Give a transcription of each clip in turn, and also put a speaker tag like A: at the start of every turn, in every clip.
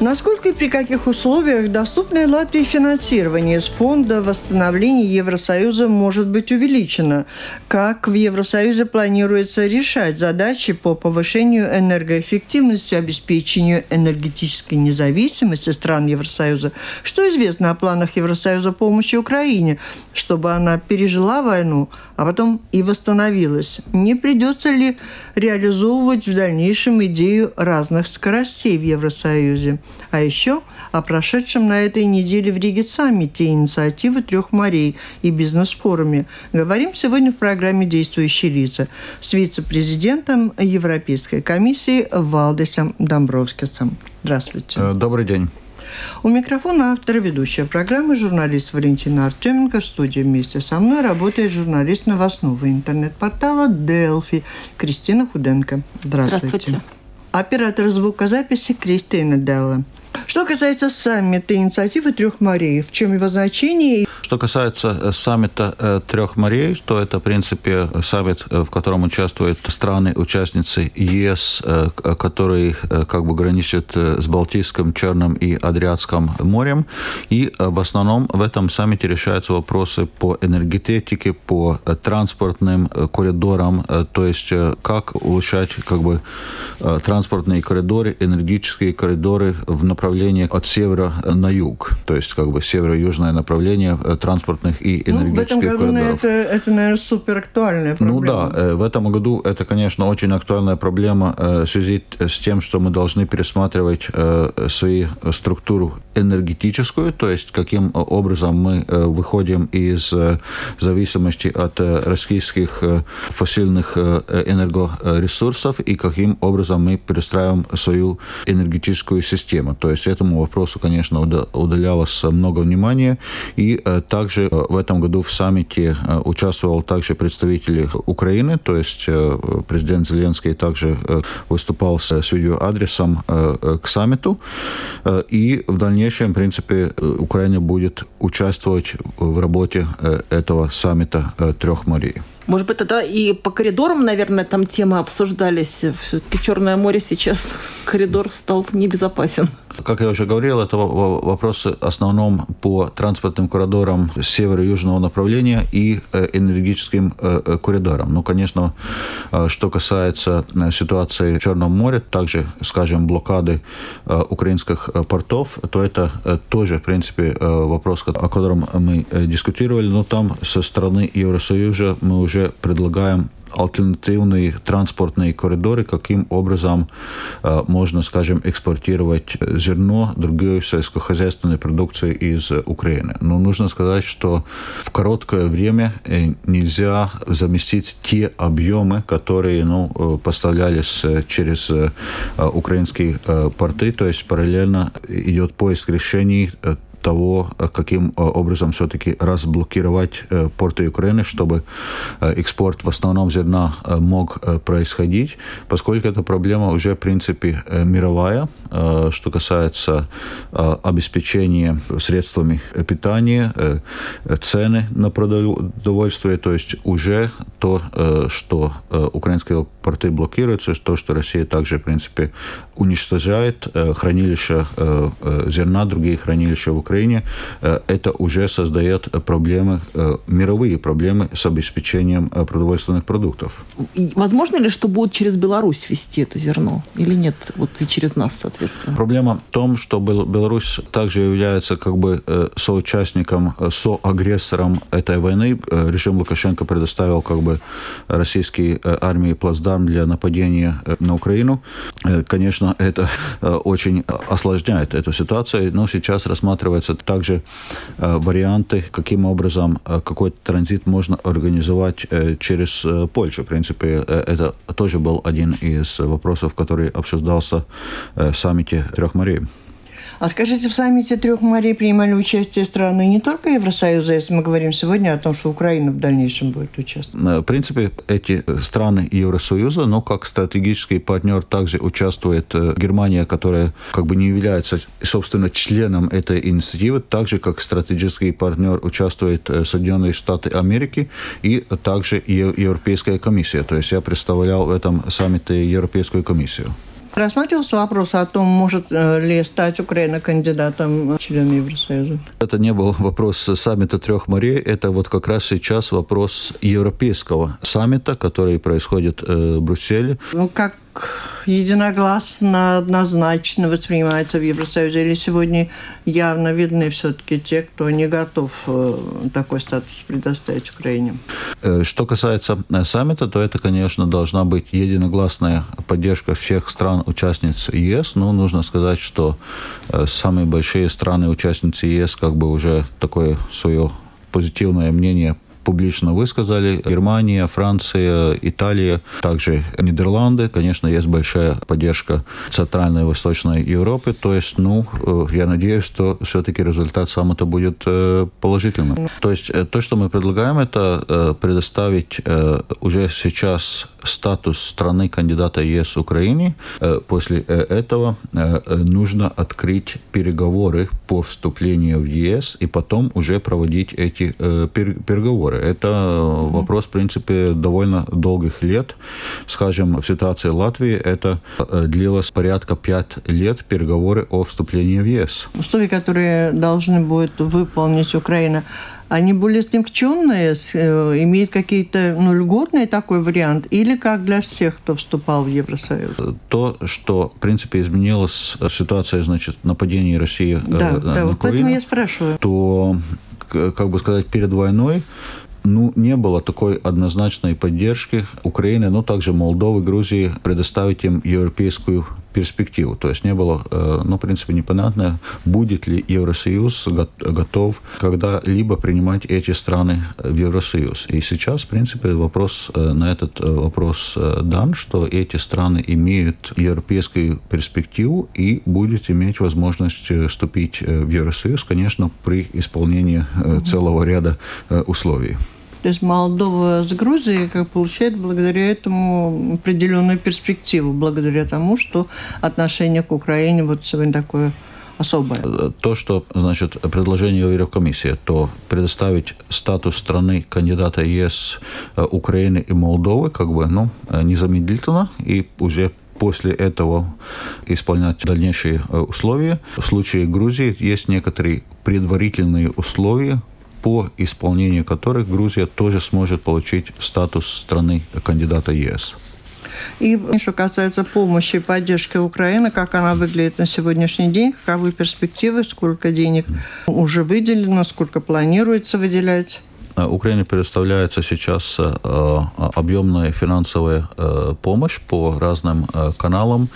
A: Насколько и при каких условиях доступное Латвии финансирование из Фонда восстановления Евросоюза может быть увеличено? Как в Евросоюзе планируется решать задачи по повышению энергоэффективности, обеспечению энергетической независимости стран Евросоюза? Что известно о планах Евросоюза помощи Украине, чтобы она пережила войну, а потом и восстановилась? Не придется ли реализовывать в дальнейшем идею разных скоростей? в Евросоюзе. А еще о прошедшем на этой неделе в Риге саммите инициативы трех морей и бизнес-форуме. Говорим сегодня в программе «Действующие лица» с вице-президентом Европейской комиссии Валдесом Домбровскисом. Здравствуйте.
B: Э, добрый день.
A: У микрофона автор и ведущая программы журналист Валентина Артеменко. В студии вместе со мной работает журналист новостного интернет-портала «Делфи» Кристина Худенко. Здравствуйте. Здравствуйте оператор звукозаписи Кристина Делла. Что касается саммита инициативы трех морей, в чем его значение?
B: Что касается э, саммита э, трех морей, то это, в принципе, саммит, э, в котором участвуют страны-участницы ЕС, которые как бы граничат с Балтийским, Черным и Адриатским морем. И в основном в этом саммите решаются вопросы по энергетике, по транспортным коридорам, то есть как улучшать как бы транспортные коридоры, энергетические коридоры в направлении от севера на юг, то есть как бы северо-южное направление транспортных и энергетических ну, в этом году коридоров.
A: Это, это, наверное, супер актуальная
B: проблема. Ну да, э, в этом году это, конечно, очень актуальная проблема э, в связи с тем, что мы должны пересматривать свою структуру энергетическую, то есть каким образом мы выходим из зависимости от российских фосильных энергоресурсов и каким образом мы перестраиваем свою энергетическую систему. То есть этому вопросу, конечно, удалялось много внимания. И э, также э, в этом году в саммите э, участвовал также представители Украины, то есть президент Зеленский также выступал с видеоадресом к саммиту. И в дальнейшем, в принципе, Украина будет участвовать в работе этого саммита трех морей.
C: Может быть, тогда и по коридорам, наверное, там темы обсуждались. Все-таки Черное море сейчас коридор стал небезопасен.
B: Как я уже говорил, это вопросы в основном по транспортным коридорам северо-южного направления и э, энергетическим э, э, коридорам. Ну, конечно, что касается ситуации в Черном море, также, скажем, блокады украинских портов, то это тоже, в принципе, вопрос, о котором мы дискутировали, но там со стороны Евросоюза мы уже предлагаем альтернативные транспортные коридоры, каким образом э, можно, скажем, экспортировать зерно, другую сельскохозяйственную продукцию из Украины. Но нужно сказать, что в короткое время э, нельзя заместить те объемы, которые ну, э, поставлялись через украинские порты, то есть параллельно идет поиск решений того, э, каким э, образом все-таки разблокировать э, порты Украины, чтобы экспорт в основном зерна мог происходить, поскольку эта проблема уже, в принципе, мировая, что касается обеспечения средствами питания, цены на продовольствие, то есть уже то, что украинские порты блокируются, то, что Россия также, в принципе, уничтожает хранилища зерна, другие хранилища в Украине, Украине, э, это уже создает проблемы, э, мировые проблемы с обеспечением э, продовольственных продуктов.
C: возможно ли, что будут через Беларусь вести это зерно? Или нет? Вот и через нас, соответственно.
B: Проблема в том, что Беларусь также является как бы соучастником, соагрессором этой войны. Режим Лукашенко предоставил как бы российской армии плацдарм для нападения на Украину. Конечно, это очень осложняет эту ситуацию, но сейчас рассматривается рассматриваются также э, варианты, каким образом э, какой транзит можно организовать э, через Польшу. В принципе, это тоже был один из вопросов, который обсуждался в саммите трех морей.
A: А скажите, в саммите трех морей принимали участие страны не только Евросоюза, если мы говорим сегодня о том, что Украина в дальнейшем будет участвовать?
B: Э, в принципе, эти страны Евросоюза, но как стратегический партнер также участвует э, Германия, которая как бы не является, собственно, членом этой инициативы, также как стратегический партнер участвует э, Соединенные Штаты Америки и также Европейская комиссия. То есть я представлял в этом саммите Европейскую комиссию.
A: Рассматривался вопрос о том, может э, ли стать Украина кандидатом в члены Евросоюза?
B: Это не был вопрос саммита трех морей, это вот как раз сейчас вопрос европейского саммита, который происходит э, в Брюсселе.
A: Ну, как единогласно, однозначно воспринимается в Евросоюзе? Или сегодня явно видны все-таки те, кто не готов э, такой статус предоставить Украине?
B: Э, что касается э, саммита, то это, конечно, должна быть единогласная поддержка всех стран-участниц ЕС. Но нужно сказать, что самые большие страны-участницы ЕС как бы уже такое свое позитивное мнение публично высказали. Германия, Франция, Италия, также Нидерланды. Конечно, есть большая поддержка Центральной и Восточной Европы. То есть, ну, э, я надеюсь, что все-таки результат саммита будет э, положительным. То есть, э, то, что мы предлагаем, это предоставить уже сейчас статус страны кандидата ЕС Украине. После этого нужно открыть переговоры по вступлению в ЕС и потом уже проводить эти переговоры. Это вопрос, в принципе, довольно долгих лет. Скажем, в ситуации Латвии это э, длилось порядка пять лет переговоры о вступлении в ЕС.
A: Условия, которые должны будет выполнить Украина, они более смягченные, э, имеют какие-то ну, льготные такой вариант, или как для всех, кто вступал в Евросоюз?
B: То, что, в принципе, изменилась ситуация, значит, нападения России
A: э, да,
B: на,
A: да,
B: на
A: вот поэтому я спрашиваю.
B: то как бы сказать, перед войной ну, не было такой однозначной поддержки Украины, но также Молдовы, Грузии предоставить им европейскую перспективу. То есть не было, э, ну, в принципе, непонятно, будет ли Евросоюз готов когда-либо принимать эти страны в Евросоюз. И сейчас, в принципе, вопрос э, на этот э, вопрос дан, что эти страны имеют европейскую перспективу и будут иметь возможность вступить в Евросоюз, конечно, при исполнении целого ряда условий.
A: То есть Молдова с Грузией как получает благодаря этому определенную перспективу, благодаря тому, что отношение к Украине вот сегодня такое особое.
B: То, что, значит, предложение Еврокомиссии, то предоставить статус страны кандидата ЕС э, Украины и Молдовы, как бы, ну, э, незамедлительно, и уже после этого исполнять дальнейшие э, условия. В случае Грузии есть некоторые предварительные условия, по исполнению которых Грузия тоже сможет получить статус страны кандидата ЕС.
A: И что касается помощи и поддержки Украины, как она выглядит на сегодняшний день, каковы перспективы, сколько денег уже выделено, сколько планируется выделять?
B: Э, Украине предоставляется сейчас э, э, объемная финансовая помощь по разным каналам.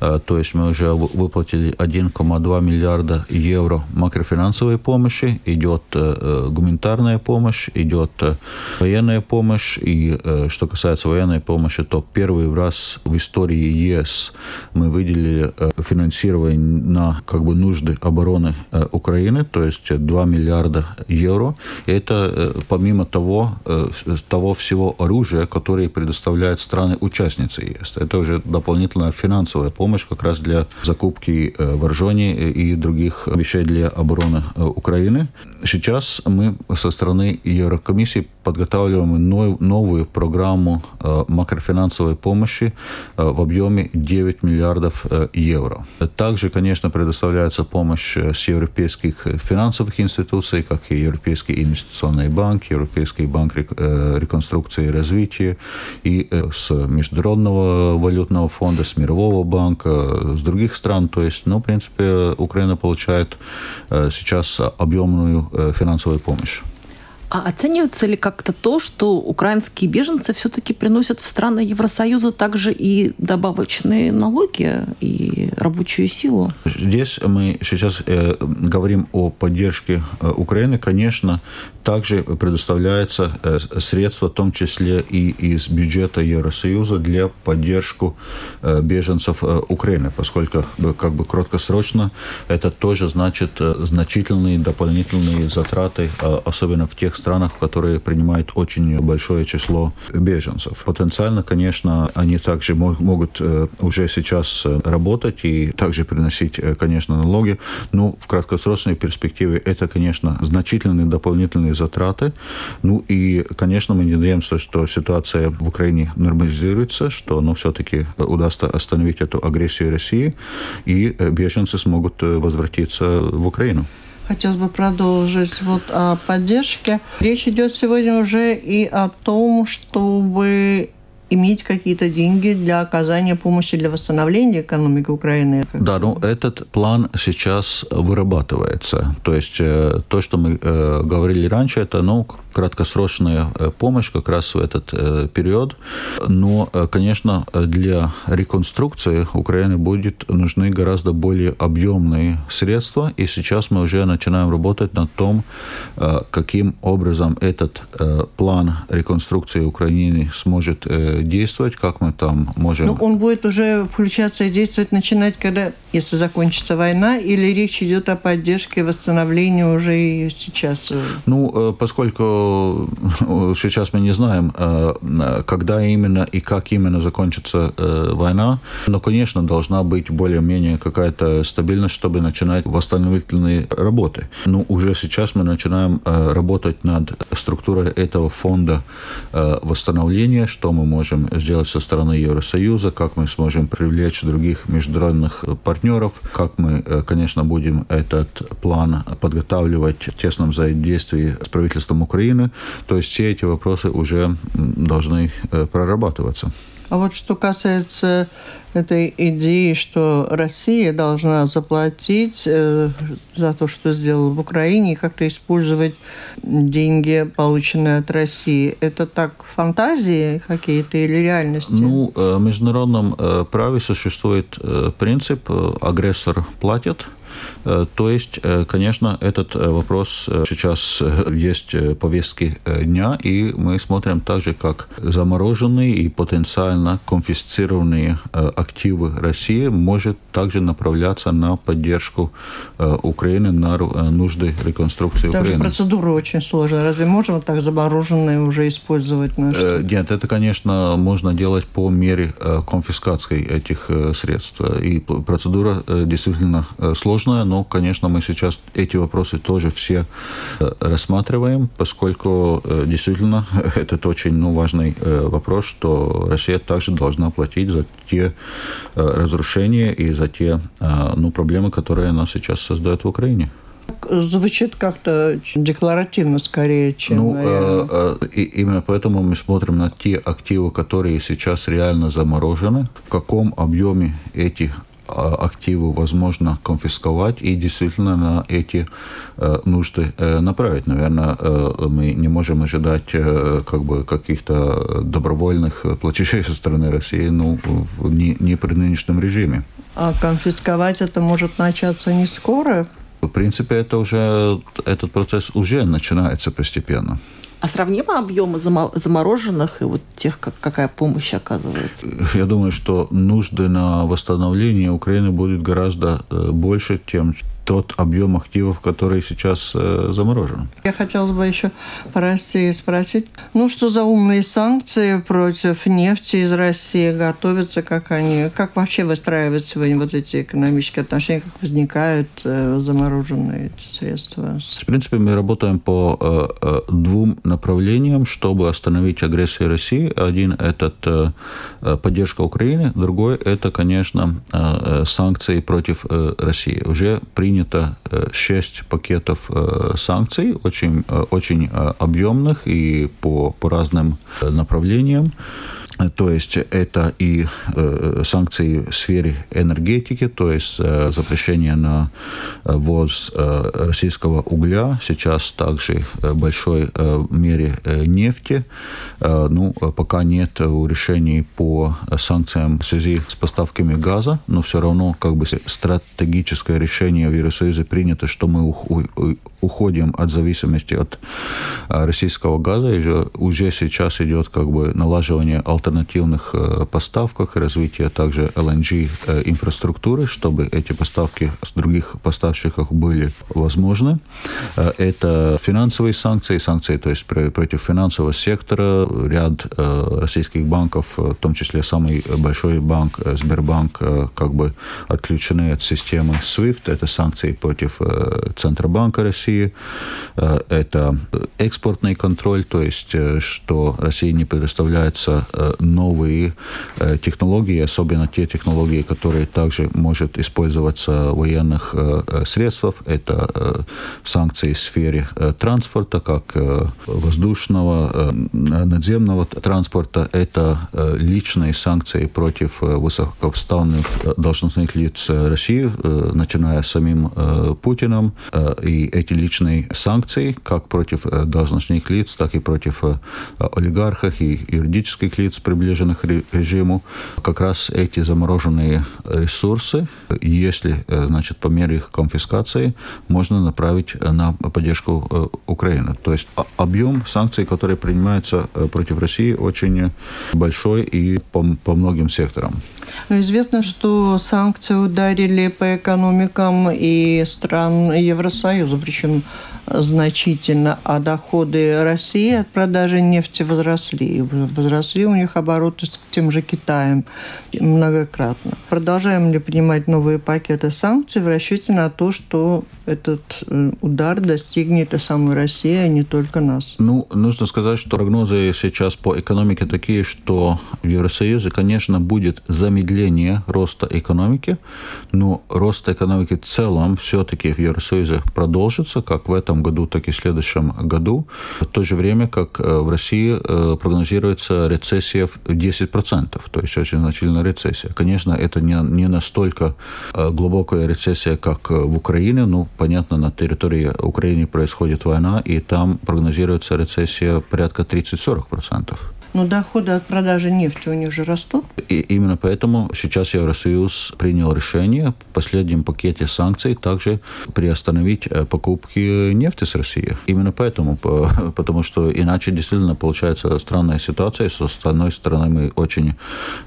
B: То есть мы уже выплатили 1,2 миллиарда евро макрофинансовой помощи. Идет гуманитарная помощь, идет военная помощь. И что касается военной помощи, то первый раз в истории ЕС мы выделили финансирование на как бы нужды обороны Украины, то есть 2 миллиарда евро. И это помимо того, э, того всего оружия, которое предоставляют страны-участницы ЕС. Это уже дополнительная финансовая помощь как раз для закупки э, вооружений и других вещей для обороны э, Украины. Сейчас мы со стороны Еврокомиссии подготавливаем новую программу макрофинансовой помощи в объеме 9 миллиардов евро. Также, конечно, предоставляется помощь с европейских финансовых институций, как и Европейский инвестиционный банк, банк, Европейский банк э, реконструкции и развития, и э, с Международного валютного фонда, с Мирового банка, с других стран. То есть, ну, в принципе, Украина получает э, сейчас объемную финансовую помощь.
C: А оценивается ли как-то то, что украинские беженцы все-таки приносят в страны Евросоюза также и добавочные налоги и рабочую силу?
B: Здесь мы сейчас э, говорим о поддержке э, Украины. Конечно, также предоставляется э, средства, в том числе и из бюджета Евросоюза для поддержку э, беженцев э, Украины, поскольку как бы краткосрочно это тоже значит значительные дополнительные затраты, особенно в тех странах, которые принимают очень большое число беженцев. Потенциально, конечно, они также могут уже сейчас работать и также приносить, конечно, налоги, но в краткосрочной перспективе это, конечно, значительные дополнительные затраты. Ну и, конечно, мы надеемся, что ситуация в Украине нормализируется, что ну, все-таки удастся остановить эту агрессию России, и беженцы смогут возвратиться в Украину.
A: Хотелось бы продолжить вот о поддержке. Речь идет сегодня уже и о том, чтобы иметь какие-то деньги для оказания помощи для восстановления экономики Украины?
B: Да, ну этот план сейчас вырабатывается. То есть э, то, что мы э, говорили раньше, это ну, краткосрочная э, помощь как раз в этот э, период. Но, э, конечно, для реконструкции Украины будет нужны гораздо более объемные средства. И сейчас мы уже начинаем работать над том, каким образом этот план реконструкции Украины сможет действовать, как мы там можем...
A: Ну, он будет уже включаться и действовать, начинать, когда, если закончится война, или речь идет о поддержке и восстановлении уже и сейчас?
B: Ну, поскольку сейчас мы не знаем, э, когда именно и как именно закончится э, война, но, конечно, должна быть более-менее какая-то стабильность, чтобы начинать восстановительные работы. Но уже сейчас мы начинаем э, работать над структурой этого фонда восстановления, что мы можем сделать со стороны Евросоюза, как мы сможем привлечь других международных партнеров, как мы, конечно, будем этот план подготавливать в тесном взаимодействии с правительством Украины, Украины. То есть все эти вопросы уже должны э, прорабатываться.
A: А вот что касается этой идеи, что Россия должна заплатить э, за то, что сделала в Украине, и как-то использовать деньги, полученные от России, это так фантазии какие-то или реальности?
B: Ну, э, в международном праве существует принцип «агрессор платит», Э, то есть, э, конечно, этот э, вопрос сейчас есть в повестке дня, и мы смотрим также, как замороженные и потенциально конфисцированные активы России может также направляться на поддержку Украины, на нужды реконструкции
A: Даже
B: Украины.
A: процедура очень сложная. Разве можно так замороженные уже использовать?
B: Нет, это, конечно, можно делать по мере конфискации этих средств. И процедура действительно сложная, но, конечно, мы сейчас эти вопросы тоже все э, рассматриваем, поскольку э, действительно этот очень ну, важный э, вопрос, что Россия также должна платить за те разрушения и за те ну, проблемы, которые она сейчас создает в Украине.
A: Звучит как-то декларативно скорее, чем...
B: Ну, э, и именно поэтому мы смотрим на те активы, которые сейчас реально заморожены, в каком объеме эти активы возможно конфисковать и действительно на эти э, нужды э, направить. Наверное, э, мы не можем ожидать как бы каких-то добровольных платежей со стороны России ну, не, не при нынешнем режиме.
A: А конфисковать это может начаться не скоро?
B: В принципе, это уже, этот процесс уже начинается постепенно.
C: А сравнимы объемы замороженных и вот тех, как, какая помощь оказывается?
B: Я думаю, что нужды на восстановление Украины будет гораздо э, больше, чем тот объем активов, который сейчас э, заморожен.
A: Я хотела бы еще по России спросить, ну что за умные санкции против нефти из России готовятся, как они, как вообще выстраивают сегодня вот эти экономические отношения, как возникают э, замороженные эти средства?
B: В принципе, мы работаем по э, э, двум направлениям, чтобы остановить агрессию России. Один – это э, поддержка Украины, другой – это, конечно, э, санкции против э, России. Уже приняли принято э, шесть пакетов э, санкций, очень, э, очень объемных и по, по разным направлениям. То есть это и санкции в сфере энергетики, то есть запрещение на ввоз российского угля, сейчас также в большой мере нефти. Ну, пока нет решений по санкциям в связи с поставками газа, но все равно как бы стратегическое решение в Евросоюзе принято, что мы уходим от зависимости от российского газа, и уже сейчас идет как бы налаживание альтернативных поставках, развитие также LNG инфраструктуры, чтобы эти поставки с других поставщиков были возможны. Это финансовые санкции, санкции, то есть против финансового сектора, ряд российских банков, в том числе самый большой банк Сбербанк, как бы отключены от системы SWIFT. Это санкции против Центробанка России. Это экспортный контроль, то есть что России не предоставляются новые технологии, особенно те технологии, которые также может использоваться в военных средствах. Это санкции в сфере транспорта, как воздушного, надземного транспорта. Это личные санкции против высокопоставленных должностных лиц России, начиная с самим Путиным. И эти личные санкции, как против должностных лиц, так и против олигархов и юридических лиц, приближенных к режиму, как раз эти замороженные ресурсы, если значит, по мере их конфискации, можно направить на поддержку Украины. То есть объем санкций, которые принимаются против России, очень большой и по, по многим секторам.
A: Но известно, что санкции ударили по экономикам и стран Евросоюза, причем значительно, а доходы России от продажи нефти возросли. Возросли у них обороты с тем же Китаем многократно. Продолжаем ли принимать новые пакеты санкций в расчете на то, что этот э, удар достигнет и самой России, а не только нас?
B: Ну, нужно сказать, что прогнозы сейчас по экономике такие, что в Евросоюзе, конечно, будет замедление роста экономики, но рост экономики в целом все-таки в Евросоюзе продолжится, как в этом этом году, так и в следующем году. В то же время, как э, в России э, прогнозируется рецессия в 10%, то есть очень значительная рецессия. Конечно, это не, не настолько э, глубокая рецессия, как в Украине, но, понятно, на территории Украины происходит война, и там прогнозируется рецессия порядка 30-40%.
A: Но доходы от продажи нефти у них же растут.
B: И именно поэтому сейчас Евросоюз принял решение в последнем пакете санкций также приостановить э, покупки нефти с России. Именно поэтому, потому что иначе действительно получается странная ситуация. С одной стороны, мы очень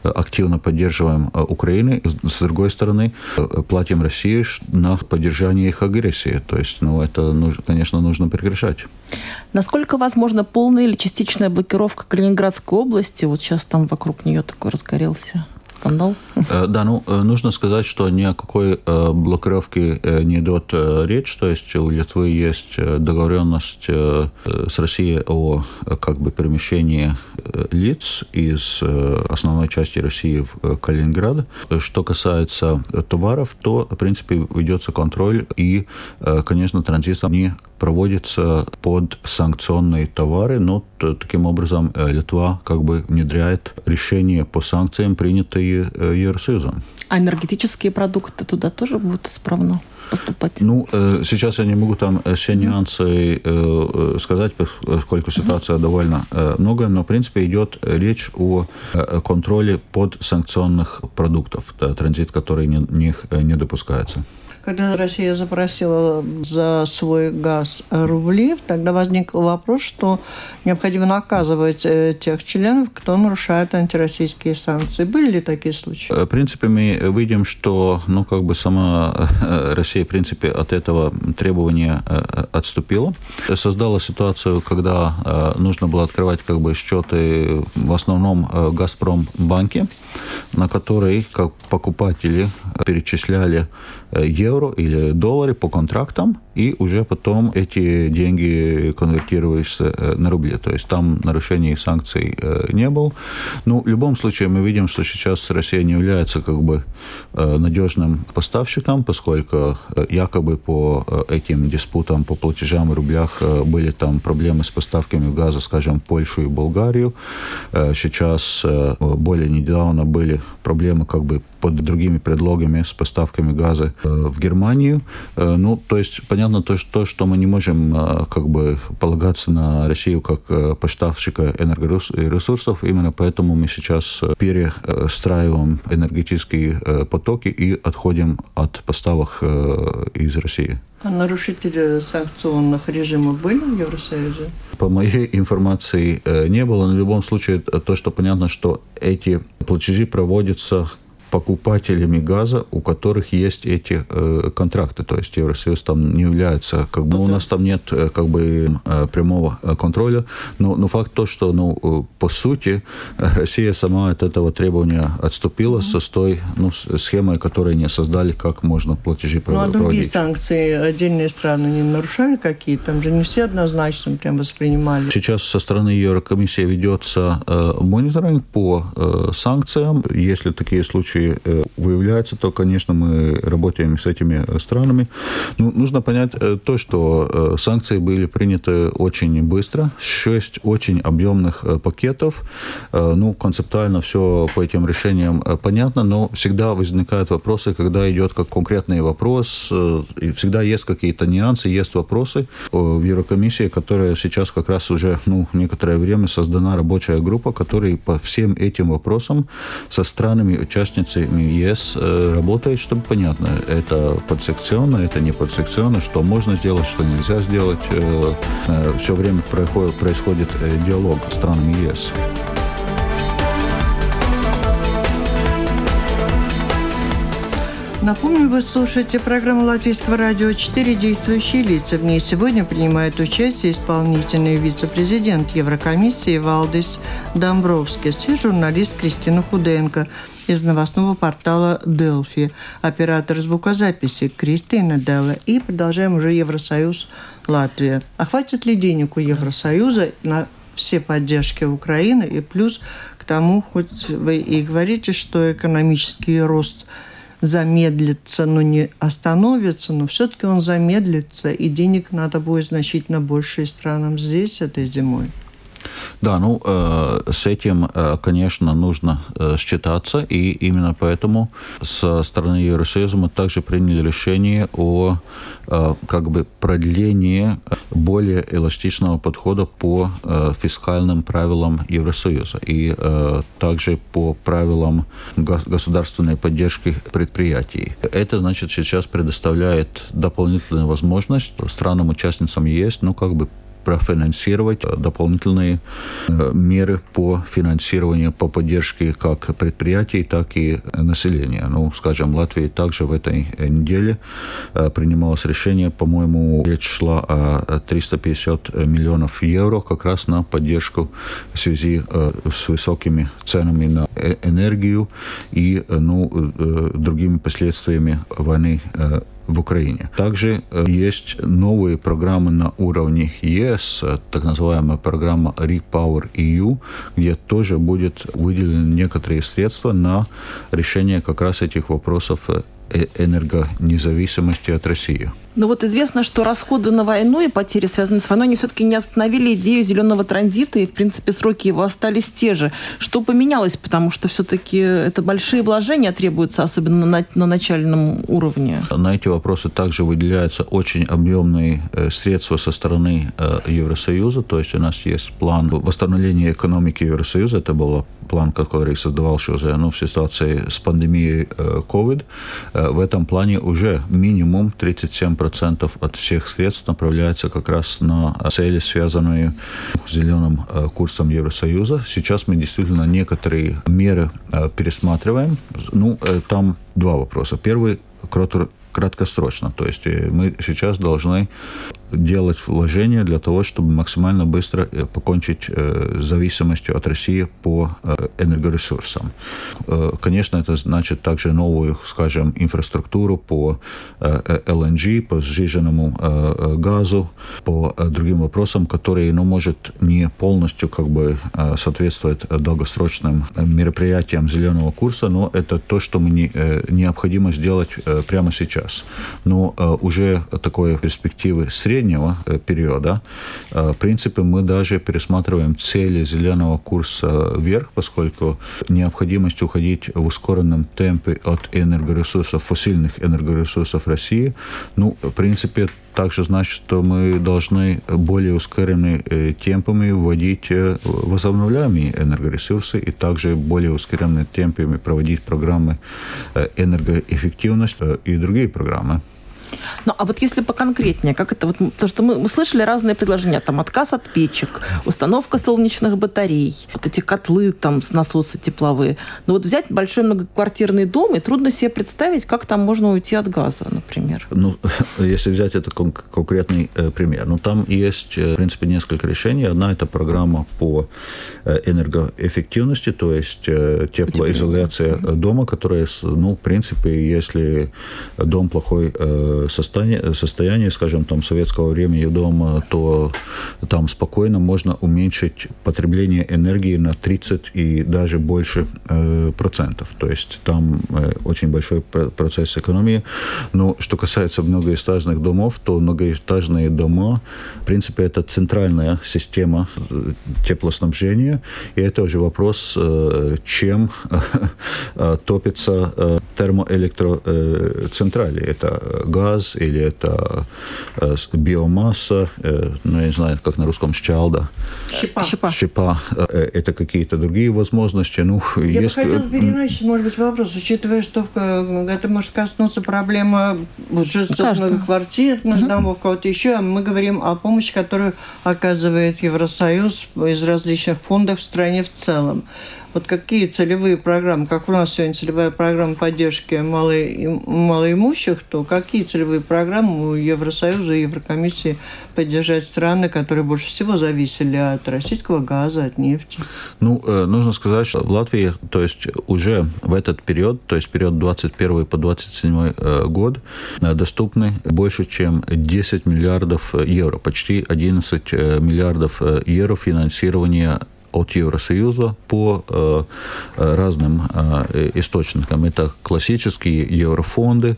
B: активно поддерживаем э, Украину, с другой стороны, э, платим России на поддержание их агрессии. То есть, ну, это, конечно, нужно прекращать.
C: Насколько возможно полная или частичная блокировка Калининградской области? Вот сейчас там вокруг нее такой разгорелся скандал.
B: Э, да, ну, э, нужно сказать, что ни о какой э, блокировке не идет речь. То есть у Литвы есть договоренность с Россией о как бы перемещении лиц из основной части России в Калининград. Что касается товаров, то, в принципе, ведется контроль и, конечно, транзит не проводится под санкционные товары, но таким образом Литва как бы внедряет решения по санкциям, принятые Евросоюзом.
C: А энергетические продукты туда тоже будут исправно? поступать?
B: Ну, сейчас я не могу там все нюансы сказать, поскольку ситуация довольно много, но, в принципе, идет речь о контроле под санкционных продуктов, транзит, который не, не, не допускается.
A: Когда Россия запросила за свой газ рубли, тогда возник вопрос, что необходимо наказывать э, тех членов, кто нарушает антироссийские санкции. Были ли такие случаи?
B: В принципе, мы видим, что ну, как бы сама э, Россия, в принципе, от этого требования э, отступила. Создала ситуацию, когда нужно было открывать как бы счеты в основном в Газпромбанке, на который как покупатели перечисляли евро или доллары по контрактам, и уже потом эти деньги конвертировались на рубли. То есть там нарушений санкций не было. Ну, в любом случае мы видим, что сейчас Россия не является как бы надежным поставщиком, поскольку якобы по этим диспутам по платежам в рублях были там проблемы с поставками газа, скажем, Польшу и Болгарию. Сейчас более недавно были проблемы как бы под другими предлогами с поставками газа в Германию. Ну, то есть, понятно то, что, что мы не можем как бы полагаться на Россию как поставщика энергоресурсов. Именно поэтому мы сейчас перестраиваем энергетические потоки и отходим от поставок из России.
A: А нарушители санкционных режимов были в Евросоюзе?
B: По моей информации не было, но в любом случае то, что понятно, что эти платежи проводятся покупателями газа, у которых есть эти э, контракты. То есть Евросоюз там не является, как бы, ну, у нас там нет э, как бы э, прямого э, контроля. Но, но факт то, что ну, по сути Россия сама от этого требования отступила mm-hmm. со той ну, схемой, которую не создали, как можно платежи проводить.
A: Ну а другие санкции отдельные страны не нарушали какие? Там же не все однозначно прям воспринимали.
B: Сейчас со стороны Еврокомиссии ведется э, мониторинг по э, санкциям. Если такие случаи случае э, выявляется, то, конечно, мы работаем с этими странами. Ну, нужно понять э, то, что э, санкции были приняты очень быстро, шесть очень объемных пакетов. Ну, концептуально все по этим решениям понятно, но всегда возникают вопросы, когда идет как конкретный вопрос, и всегда есть какие-то нюансы, есть вопросы в Еврокомиссии, которая сейчас как раз уже ну, некоторое время создана рабочая группа, которая по всем этим вопросам со странами-участницами санкциями ЕС э, работает, чтобы понятно, это подсекционно, это не подсекционно, что можно сделать, что нельзя сделать. Э, э, Все время происходит диалог с странами ЕС.
A: Напомню, вы слушаете программу Латвийского радио «Четыре действующие лица». В ней сегодня принимает участие исполнительный вице-президент Еврокомиссии Валдис Домбровскис и журналист Кристина Худенко из новостного портала «Делфи», оператор звукозаписи Кристина Делла. И продолжаем уже Евросоюз Латвия. А хватит ли денег у Евросоюза на все поддержки Украины и плюс к тому, хоть вы и говорите, что экономический рост – замедлится, но не остановится, но все-таки он замедлится, и денег надо будет значительно больше странам здесь этой зимой.
B: Да, ну, э, с этим, э, конечно, нужно э, считаться, и именно поэтому со стороны Евросоюза мы также приняли решение о как бы продлении более эластичного подхода по фискальным правилам Евросоюза и также по правилам государственной поддержки предприятий. Это, значит, сейчас предоставляет дополнительную возможность странам-участницам ЕС, ну, как бы профинансировать дополнительные э, меры по финансированию, по поддержке как предприятий, так и населения. Ну, скажем, Латвии также в этой неделе э, принималось решение, по-моему, речь шла о 350 миллионов евро как раз на поддержку в связи э, с высокими ценами на энергию и ну, другими последствиями войны в Украине. Также э, есть новые программы на уровне ЕС, э, так называемая программа Repower EU, где тоже будет выделены некоторые средства на решение как раз этих вопросов э, энергонезависимости от России.
C: Но вот известно, что расходы на войну и потери, связанные с войной, они все-таки не остановили идею зеленого транзита, и, в принципе, сроки его остались те же. Что поменялось? Потому что все-таки это большие вложения требуются, особенно на, на начальном уровне.
B: На эти вопросы также выделяются очень объемные э, средства со стороны э, Евросоюза. То есть у нас есть план восстановления экономики Евросоюза. Это был план, который создавался уже ну, в ситуации с пандемией COVID. Э, в этом плане уже минимум 37 10% от всех средств направляется как раз на цели, связанные с зеленым э, курсом Евросоюза. Сейчас мы действительно некоторые меры э, пересматриваем. Ну, э, там два вопроса. Первый, который краткосрочно. То есть мы сейчас должны делать вложения для того, чтобы максимально быстро э, покончить э, с зависимостью от России по э, энергоресурсам. Конечно, это значит также новую, скажем, инфраструктуру по LNG, по сжиженному газу, по другим вопросам, которые, ну, может, не полностью как бы соответствуют долгосрочным мероприятиям зеленого курса, но это то, что мы не, необходимо сделать прямо сейчас. Но уже такой перспективы средней среднего э, периода, э, в принципе, мы даже пересматриваем цели зеленого курса вверх, поскольку необходимость уходить в ускоренном темпе от энергоресурсов, фасильных энергоресурсов России, ну, в принципе, также значит, что мы должны более ускоренными э, темпами вводить возобновляемые энергоресурсы и также более ускоренными темпами проводить программы энергоэффективности и другие программы.
C: Ну, а вот если поконкретнее, как это вот, то, что мы, мы слышали разные предложения, там отказ от печек, установка солнечных батарей, вот эти котлы там с насосы тепловые. Но вот взять большой многоквартирный дом, и трудно себе представить, как там можно уйти от газа, например.
B: Ну, если взять этот кон- конкретный э, пример, ну, там есть, э, в принципе, несколько решений. Одна – это программа по э, энергоэффективности, то есть э, теплоизоляция дома, которая, ну, в принципе, если дом плохой э, состояние, состояние, скажем, там, советского времени дома, то там спокойно можно уменьшить потребление энергии на 30 и даже больше э, процентов. То есть там э, очень большой процесс экономии. Но что касается многоэтажных домов, то многоэтажные дома, в принципе, это центральная система э, теплоснабжения. И это уже вопрос, э, чем э, топится э, термоэлектроцентрали. Это газ, газ, или это э, биомасса, э, ну, я не знаю, как на русском, щалда.
A: Щепа.
C: Щепа.
B: Щепа. Э, это какие-то другие возможности. Ну,
A: я есть... бы хотела переначить, может быть, вопрос, учитывая, что это может коснуться проблемы жильцов многоквартирных угу. домов, кого-то еще. Мы говорим о помощи, которую оказывает Евросоюз из различных фондов в стране в целом. Вот какие целевые программы, как у нас сегодня целевая программа поддержки малоимущих, то какие целевые программы у Евросоюза и Еврокомиссии поддержать страны, которые больше всего зависели от российского газа, от нефти?
B: Ну, э, нужно сказать, что в Латвии, то есть уже в этот период, то есть период 21 по 27 э, год, э, доступны больше, чем 10 миллиардов евро, почти 11 миллиардов евро финансирования от Евросоюза по э, э, разным э, источникам. Это классические еврофонды,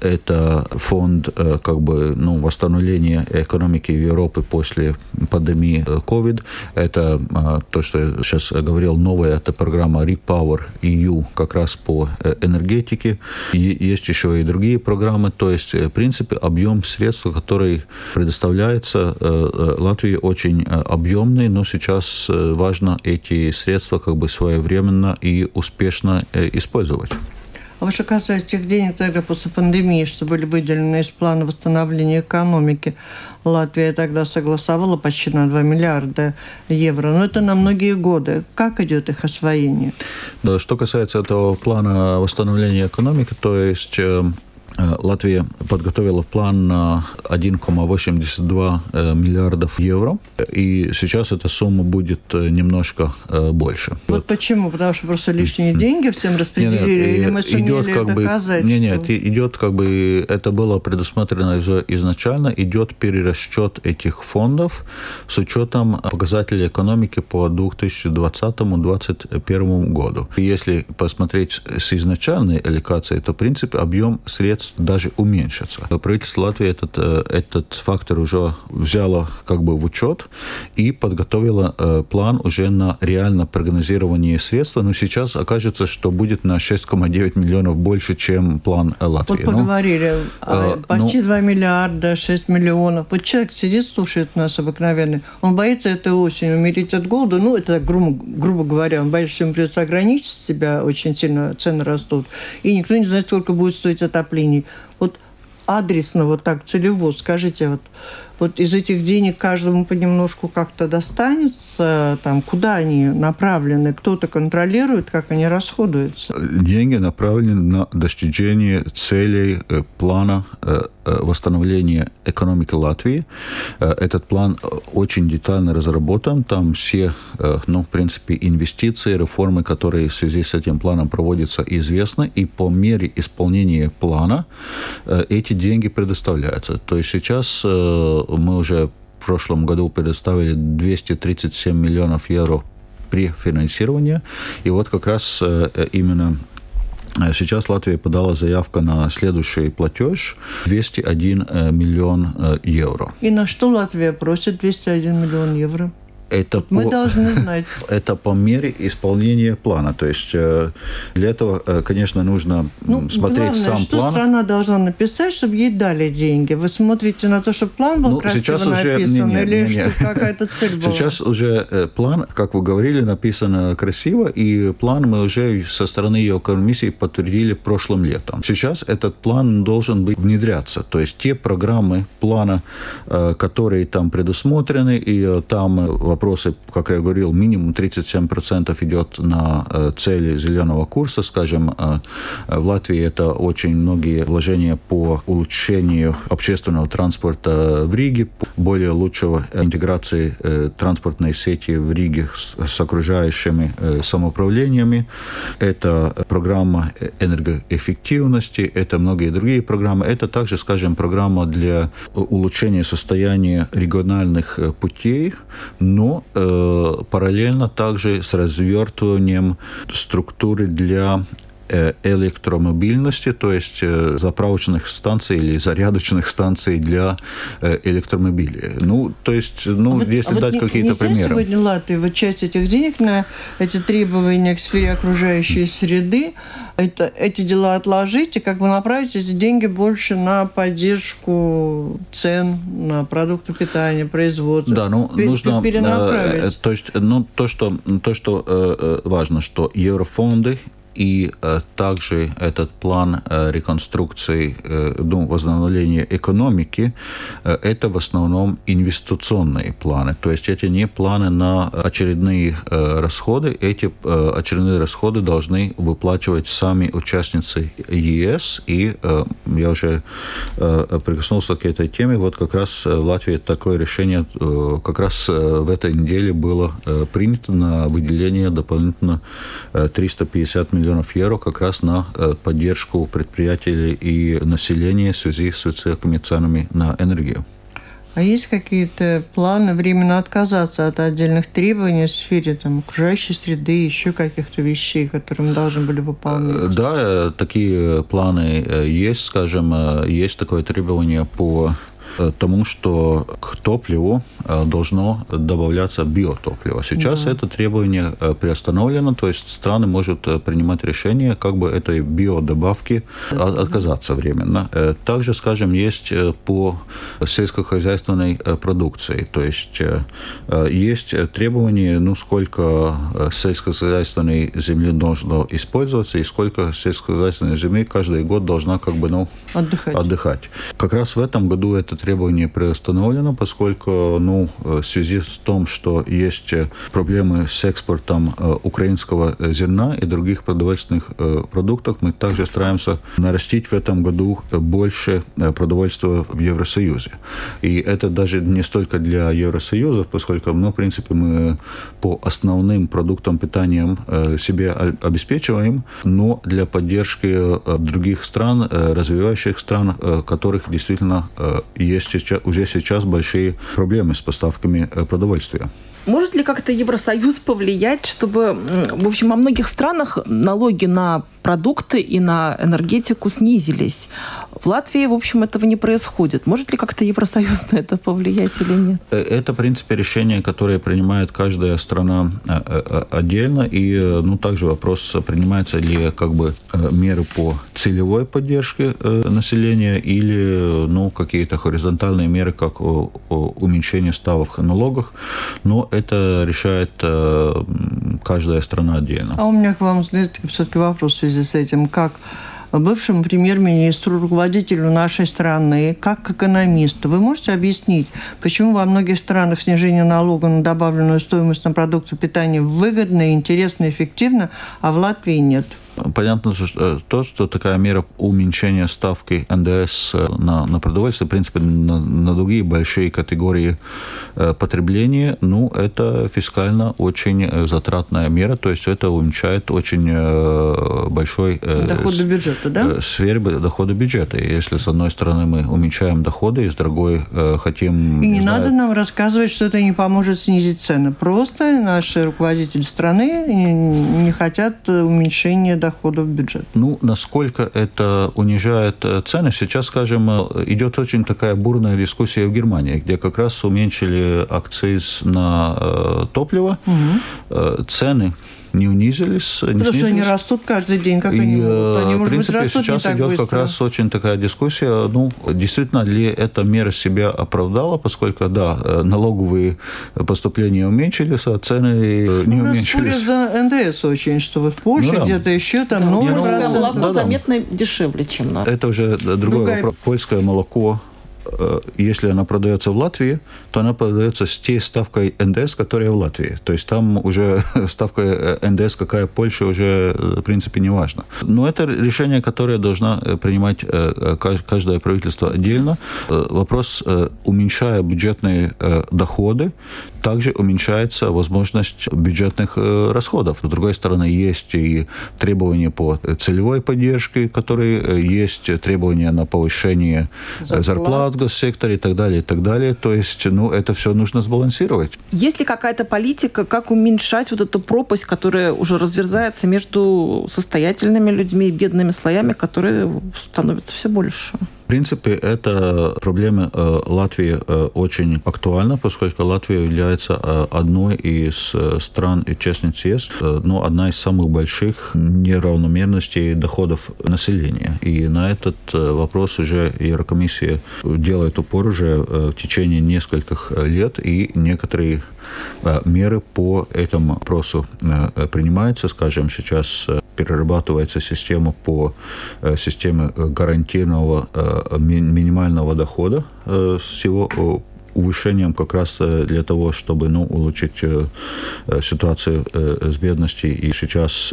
B: это фонд как бы, ну, восстановления экономики Европы после пандемии COVID, это то, что я сейчас говорил, новая это программа Repower EU как раз по энергетике. И есть еще и другие программы, то есть, в принципе, объем средств, который предоставляется Латвии, очень объемный, но сейчас важно эти средства как бы своевременно и успешно э, использовать.
A: А вот что касается тех денег тогда после пандемии, что были выделены из плана восстановления экономики, Латвия тогда согласовала почти на 2 миллиарда евро. Но это на многие годы. Как идет их освоение?
B: Да, что касается этого плана восстановления экономики, то есть э, Латвия подготовила план на 1,82 э, миллиардов евро, и сейчас эта сумма будет э, немножко больше.
A: Вот, вот. почему? Потому что просто лишние деньги всем распределили, нет, нет, или мы сумели идет как доказать?
B: Бы, нет, нет, что... идет как бы, это было предусмотрено изначально, идет перерасчет этих фондов с учетом показателей экономики по 2020-2021 году. Если посмотреть с изначальной аллокацией, то, в принципе, объем средств средств даже уменьшится. Правительство Латвии этот, э, этот фактор уже взяло как бы в учет и подготовило э, план уже на реально прогнозирование средств. Но сейчас окажется, что будет на 6,9 миллионов больше, чем план Латвии.
A: Вот ну, поговорили. Ну, почти ну, 2 миллиарда, 6 миллионов. Вот человек сидит, слушает нас обыкновенный. Он боится этой осенью умереть от голода. Ну, это грубо, грубо говоря. Он боится, что ему придется ограничить себя. Очень сильно цены растут. И никто не знает, сколько будет стоить отопление компаний. Вот адресно, вот так целево, скажите, вот вот из этих денег каждому понемножку как-то достанется, там, куда они направлены, кто-то контролирует, как они расходуются?
B: Деньги направлены на достижение целей э, плана э, э, восстановления экономики Латвии. Этот план очень детально разработан. Там все, ну, в принципе, инвестиции, реформы, которые в связи с этим планом проводятся, известны. И по мере исполнения плана эти деньги предоставляются. То есть сейчас мы уже в прошлом году предоставили 237 миллионов евро при финансировании. И вот как раз э, именно э, Сейчас Латвия подала заявку на следующий платеж 201 э, миллион евро.
A: И на что Латвия просит 201 миллион евро?
B: Это
A: Мы по, должны знать.
B: Это по мере исполнения плана. То есть э, для этого, э, конечно, нужно ну, смотреть главное, сам
A: что
B: план.
A: страна должна написать, чтобы ей дали деньги? Вы смотрите на то, чтобы план был ну, красиво сейчас уже, написан, не, не, или не, не. какая-то цель была?
B: Сейчас уже э, план, как вы говорили, написан красиво, и план мы уже со стороны ее комиссии подтвердили прошлым летом. Сейчас этот план должен быть внедряться. То есть те программы плана, которые там предусмотрены, и там вопросы, как я говорил, минимум 37% идет на э, цели зеленого курса, скажем, э, в Латвии это очень многие вложения по улучшению общественного транспорта в Риге, более лучшего интеграции э, транспортной сети в Риге с окружающими самоуправлениями. Это программа энергоэффективности, это многие другие программы. Это также, скажем, программа для улучшения состояния региональных путей, но э, параллельно также с развертыванием структуры для электромобильности, то есть э, заправочных станций или зарядочных станций для э, электромобилей. Ну, то есть, ну, а если а дать вот какие-то примеры.
A: сегодня Латвия вот часть этих денег на эти требования к сфере окружающей среды это, эти дела отложить и как бы направить эти деньги больше на поддержку цен на продукты питания, производства.
B: Да, ну Пер, нужно перенаправить. Э, то есть, ну то что то что э, э важно, что еврофонды и э, также этот план э, реконструкции, э, ну, возобновления экономики, это в основном инвестиционные планы. То есть это не планы на очередные расходы. Эти очередные расходы должны выплачивать сами участницы ЕС. И я уже прикоснулся к этой теме. Вот как раз в Латвии такое решение как раз в этой неделе было принято на выделение дополнительно 350 миллионов миллионов евро как раз на э, поддержку предприятий и населения в связи с высокими ценами на энергию.
A: А есть какие-то планы временно отказаться от отдельных требований в сфере там, окружающей среды, еще каких-то вещей, которые мы должны были выполнять? Э,
B: да, э, такие планы есть, скажем, есть такое требование по Э, тому, что к топливу э, должно добавляться биотопливо. Сейчас да. это требование э, приостановлено, то есть страны могут принимать решение, как бы этой биодобавки отказаться временно. Также, скажем, есть по сельскохозяйственной продукции, то есть есть требования, ну, сколько сельскохозяйственной земли должно использоваться и сколько сельскохозяйственной земли каждый год должна как бы, ну, отдыхать. отдыхать. Как раз в этом году этот требование приостановлено, поскольку ну, в связи с том, что есть проблемы с экспортом э, украинского зерна и других продовольственных э, продуктов, мы также стараемся нарастить в этом году больше э, продовольствия в Евросоюзе. И это даже не столько для Евросоюза, поскольку, ну, в принципе, мы по основным продуктам питания себе обеспечиваем, но для поддержки других стран, развивающих стран, которых действительно сейчас, уже сейчас большие проблемы с поставками э, продовольствия.
C: Может ли как-то Евросоюз повлиять, чтобы, в общем, во многих странах налоги на продукты и на энергетику снизились? В Латвии, в общем, этого не происходит. Может ли как-то Евросоюз на это повлиять или нет?
B: Э, это, в принципе, решение, которое принимает каждая страна э, э, отдельно. И, ну, также вопрос, принимаются ли как бы меры по целевой поддержке населения или, ну, какие-то горизонтальные меры, как уменьшение ставок налогов. Но это решает каждая страна отдельно.
A: А у меня к вам все-таки вопрос в связи с этим. Как бывшему премьер-министру, руководителю нашей страны, как экономисту. Вы можете объяснить, почему во многих странах снижение налога на добавленную стоимость на продукты питания выгодно, интересно, эффективно, а в Латвии нет?
B: Понятно что э, то, что такая мера уменьшения ставки НДС э, на, на продовольствие, в принципе, на, на другие большие категории э, потребления, ну, это фискально очень затратная мера, то есть это уменьшает очень большой...
A: Доходы бюджета, да?
B: Сфере дохода бюджета. Если, с одной стороны, мы уменьшаем доходы, и с другой хотим...
A: И не, не надо знаю... нам рассказывать, что это не поможет снизить цены. Просто наши руководители страны не, не хотят уменьшения доходов в бюджет.
B: Ну, насколько это унижает э, цены, сейчас, скажем, э, идет очень такая бурная дискуссия в Германии, где как раз уменьшили акциз на э, топливо, угу. цены не унизились.
A: Не Потому снизились. что они растут каждый день, как и, они
B: могут.
A: Они,
B: в принципе,
A: быть,
B: сейчас идет
A: быстро.
B: как раз очень такая дискуссия, ну, действительно ли эта мера себя оправдала, поскольку, да, налоговые поступления уменьшились, а цены не
A: ну,
B: уменьшились.
A: за НДС очень, что в Польше ну, да. где-то еще там,
C: ну, Польское молоко да, заметно дешевле, чем наше.
B: Это уже другой Другая... вопрос. Польское молоко Э, если она продается в Латвии, то она продается с той ставкой НДС, которая в Латвии. То есть там уже ставка э, НДС, какая Польша, уже э, в принципе не важно. Но это решение, которое должна принимать каждое правительство отдельно. Вопрос, уменьшая бюджетные доходы, также уменьшается возможность бюджетных расходов. С другой стороны, есть и требования по целевой поддержке, которые есть требования на повышение зарплат, в госсекторе и так далее, и так далее. То есть, ну, это все нужно сбалансировать.
C: Есть ли какая-то политика, как уменьшать вот эту пропасть, которая уже разверзается между состоятельными людьми и бедными слоями, которые становятся все больше?
B: Принципе, эта проблема э, Латвии э, очень актуальна, поскольку Латвия является э, одной из стран и участниц ЕС, ну, одна из самых больших неравномерностей доходов населения. И на этот вопрос уже Еврокомиссия делает упор уже в течение нескольких лет, и некоторые меры по этому вопросу принимаются. Скажем, сейчас перерабатывается система по системе гарантированного минимального дохода всего увышением как раз э, для того, чтобы ну, улучшить э, э, ситуацию с бедностью. И сейчас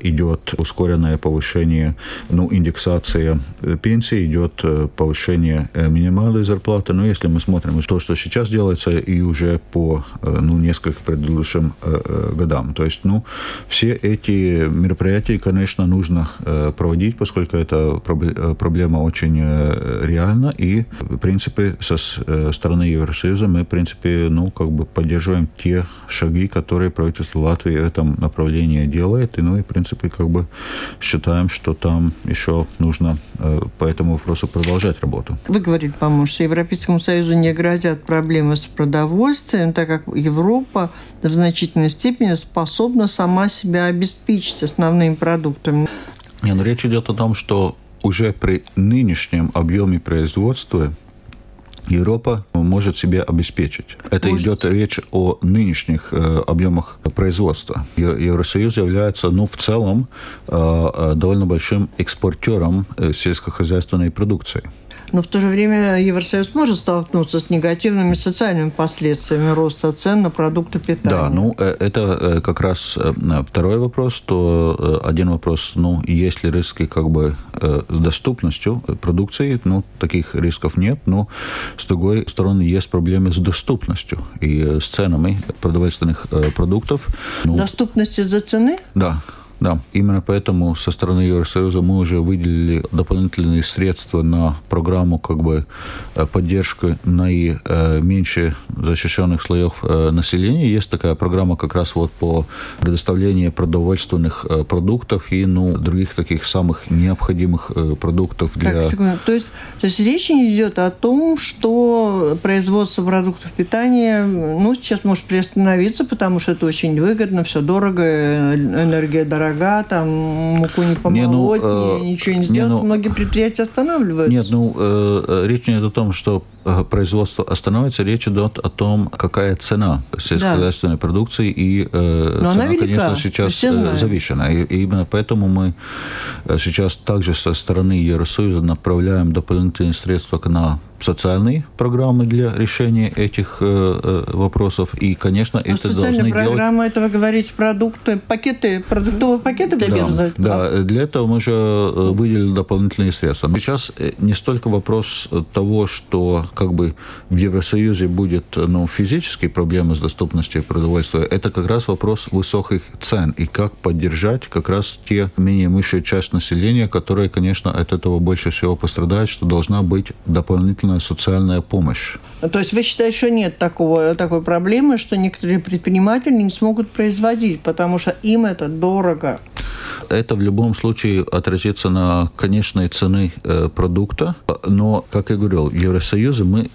B: идет ускоренное повышение, ну, индексация пенсии, идет повышение минимальной зарплаты. Но если мы смотрим то, что сейчас делается, и уже по ну, нескольким предыдущим годам. То есть, ну, все эти мероприятия, конечно, нужно проводить, поскольку это проблема очень реальна. И, в принципе, со стороны Евросоюза мы, в принципе, ну, как бы поддерживаем те шаги, которые правительство Латвии в этом направлении делает. И, ну, и, в принципе, как бы считаем, что там еще нужно э, по этому вопросу продолжать работу.
A: Вы говорили, по-моему, что Европейскому Союзу не грозят проблемы с продовольствием, так как Европа в значительной степени способна сама себя обеспечить основными продуктами.
B: Не, ну, речь идет о том, что уже при нынешнем объеме производства Европа может себе обеспечить. Это может... идет речь о нынешних э, объемах производства. Евросоюз является, ну, в целом, э, э довольно большим экспортером э, сельскохозяйственной продукции.
A: Но в то же время Евросоюз может столкнуться с негативными социальными последствиями роста цен на продукты питания.
B: Да, ну э, это э, как раз э, второй вопрос, что один вопрос, ну, есть ли риски как бы с доступностью продукции, ну, таких рисков нет, но с другой стороны есть проблемы с доступностью и с ценами продовольственных продуктов.
A: Ну, Доступность из-за цены?
B: Да. Да, именно поэтому со стороны Евросоюза мы уже выделили дополнительные средства на программу как бы э, поддержки наименьше защищенных слоев э, населения. Есть такая программа как раз вот по предоставлению продовольственных э, продуктов и ну, других таких самых необходимых продуктов для...
A: Так, то, есть, то есть речь идет о том, что производство продуктов питания ну, сейчас может приостановиться, потому что это очень выгодно, все дорого, энергия дорогая дорога, там муку не помолоть, не, ну, э, ничего не сделать. Не, ну, Многие предприятия останавливаются.
B: Нет, ну, э, речь не идет о том, что производство остановится, речь идет о том, какая цена сельскохозяйственной да. продукции, и
A: Но цена,
B: конечно, сейчас завышена. И, и именно поэтому мы сейчас также со стороны Евросоюза направляем дополнительные средства на социальные программы для решения этих э, э вопросов. И, конечно, Но это должны
A: программы, делать... это вы говорите продукты, пакеты, продуктовые пакеты
B: да, да, для этого мы же э, выделили дополнительные средства. Но сейчас э, не столько вопрос того, что как бы в Евросоюзе будет ну, физические проблемы с доступностью продовольствия, это как раз вопрос высоких цен и как поддержать как раз те менее имущие часть населения, которые, конечно, от этого больше всего пострадают, что должна быть дополнительная социальная помощь.
A: То есть вы считаете, что нет такого, такой проблемы, что некоторые предприниматели не смогут производить, потому что им это дорого?
B: Это в любом случае отразится на конечной цены э, продукта. Но, как я говорил, в Евросоюзе мы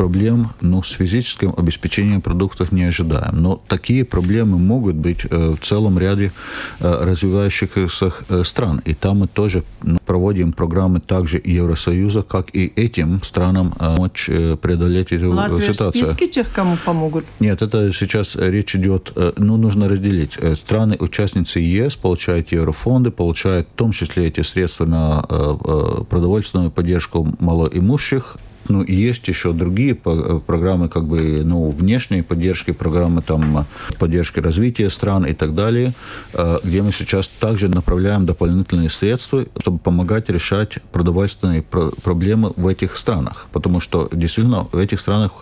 B: проблем ну, с физическим обеспечением продуктов не ожидаем. Но такие проблемы могут быть э, в целом ряде э, развивающихся стран. И там мы тоже проводим программы также Евросоюза, как и этим странам помочь преодолеть эту
A: Латвия
B: ситуацию.
A: списке тех, кому помогут?
B: Нет, это сейчас речь идет, ну, нужно разделить. Страны-участницы ЕС получают еврофонды, получают в том числе эти средства на э, э, продовольственную поддержку малоимущих ну, есть еще другие э, программы, как бы, ну, внешней поддержки, программы там поддержки развития стран и так далее, э, где мы сейчас также направляем дополнительные средства, чтобы помогать решать продовольственные проблемы в этих странах. Потому что действительно в этих странах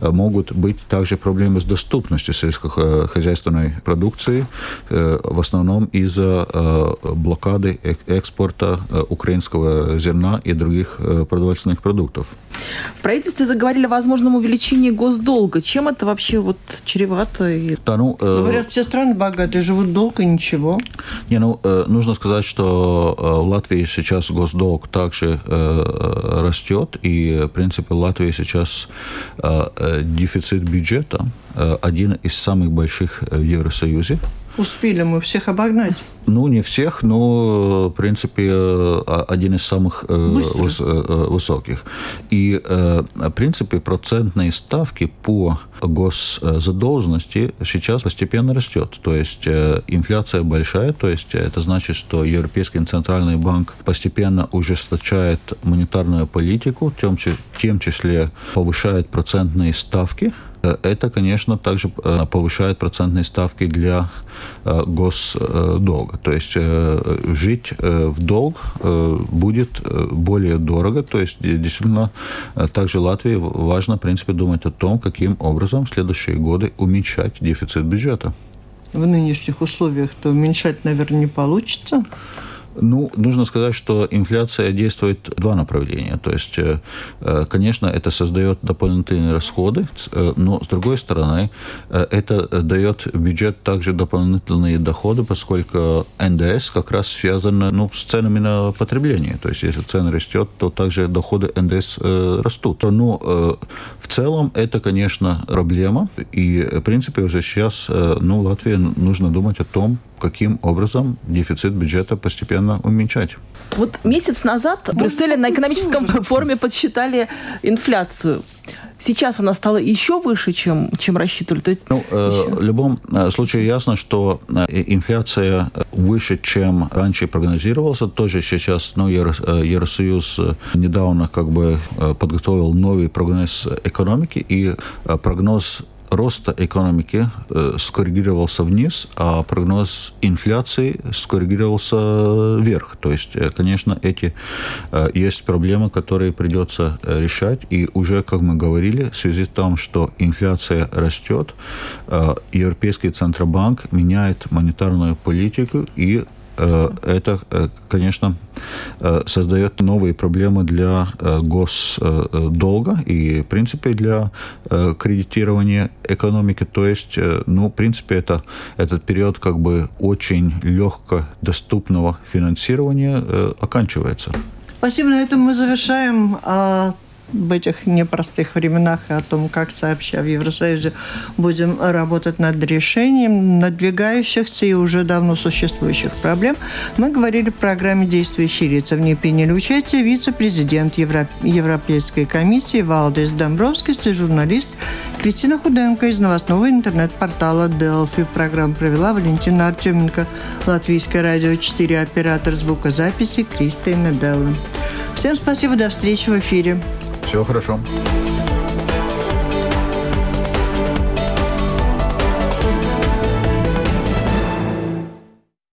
B: э, могут быть также проблемы с доступностью сельскохозяйственной продукции, в основном из-за блокады экспорта украинского зерна и других продовольственных продуктов.
C: В правительстве заговорили о возможном увеличении госдолга. Чем это вообще вот чревато?
A: Да, ну, э... Говорят, все страны богатые живут долго, ничего.
B: Не, ну, э, нужно сказать, что э, в Латвии сейчас госдолг также э, растет, и, в принципе, в Латвии сейчас э, э дефицит бюджета э, один из самых больших в Евросоюзе.
A: Успели мы всех обогнать.
B: Ну, не всех, но, в принципе, э, один из самых э, выс э, высоких. И, в принципе, процентные ставки по госзадолженности сейчас постепенно растет. То есть инфляция большая, то есть это значит, что Европейский центральный банк постепенно ужесточает монетарную политику, в том числе повышает процентные ставки это, конечно, также повышает процентные ставки для госдолга. То есть э, жить э, в долг э, будет более дорого. То есть действительно также Латвии важно, в принципе, думать о том, каким образом в следующие годы уменьшать дефицит бюджета.
A: В нынешних условиях-то уменьшать, наверное, не получится.
B: Ну, нужно сказать, что инфляция действует в два направления. То есть, э, э, конечно, это создает дополнительные расходы, э, но, с другой стороны, это дает бюджет также дополнительные доходы, поскольку НДС как раз связан ну, с ценами на потребление. То есть, если цены растет, то также доходы НДС растут. Но ну, в целом это, конечно, проблема. И, в принципе, уже сейчас ну, Латвии нужно думать о том, каким образом дефицит бюджета постепенно уменьшать.
C: Вот месяц назад в Брюсселе на экономическом форуме подсчитали инфляцию. Сейчас она стала еще выше, чем, чем рассчитывали. То есть
B: ну, э, в любом э, случае ясно, что э, инфляция выше, чем раньше прогнозировался. Тоже сейчас ну, Евросоюз недавно как бы подготовил новый прогноз экономики, и прогноз роста экономики э, скоррегировался вниз, а прогноз инфляции скоррегировался вверх. То есть, э, конечно, эти э, есть проблемы, которые придется решать. И уже, как мы говорили, в связи с тем, что инфляция растет, Европейский Центробанк меняет монетарную политику и Э, это, э, конечно, э, создает новые проблемы для госдолга и, в принципе, для кредитирования экономики. То есть, ну, в принципе, это, этот период как бы очень легко доступного финансирования оканчивается.
A: Спасибо. На этом мы завершаем а, в этих непростых временах и о том, как сообща в Евросоюзе будем работать над решением надвигающихся и уже давно существующих проблем, мы говорили в программе «Действующие лица». В ней приняли участие вице-президент Евро... Европейской комиссии Валдес Домбровскис и журналист Кристина Худенко из новостного интернет-портала Delphi. Программу провела Валентина Артеменко, Латвийское радио 4, оператор звукозаписи Кристина Меделла. Всем спасибо, до встречи в эфире.
B: Всего хорошо.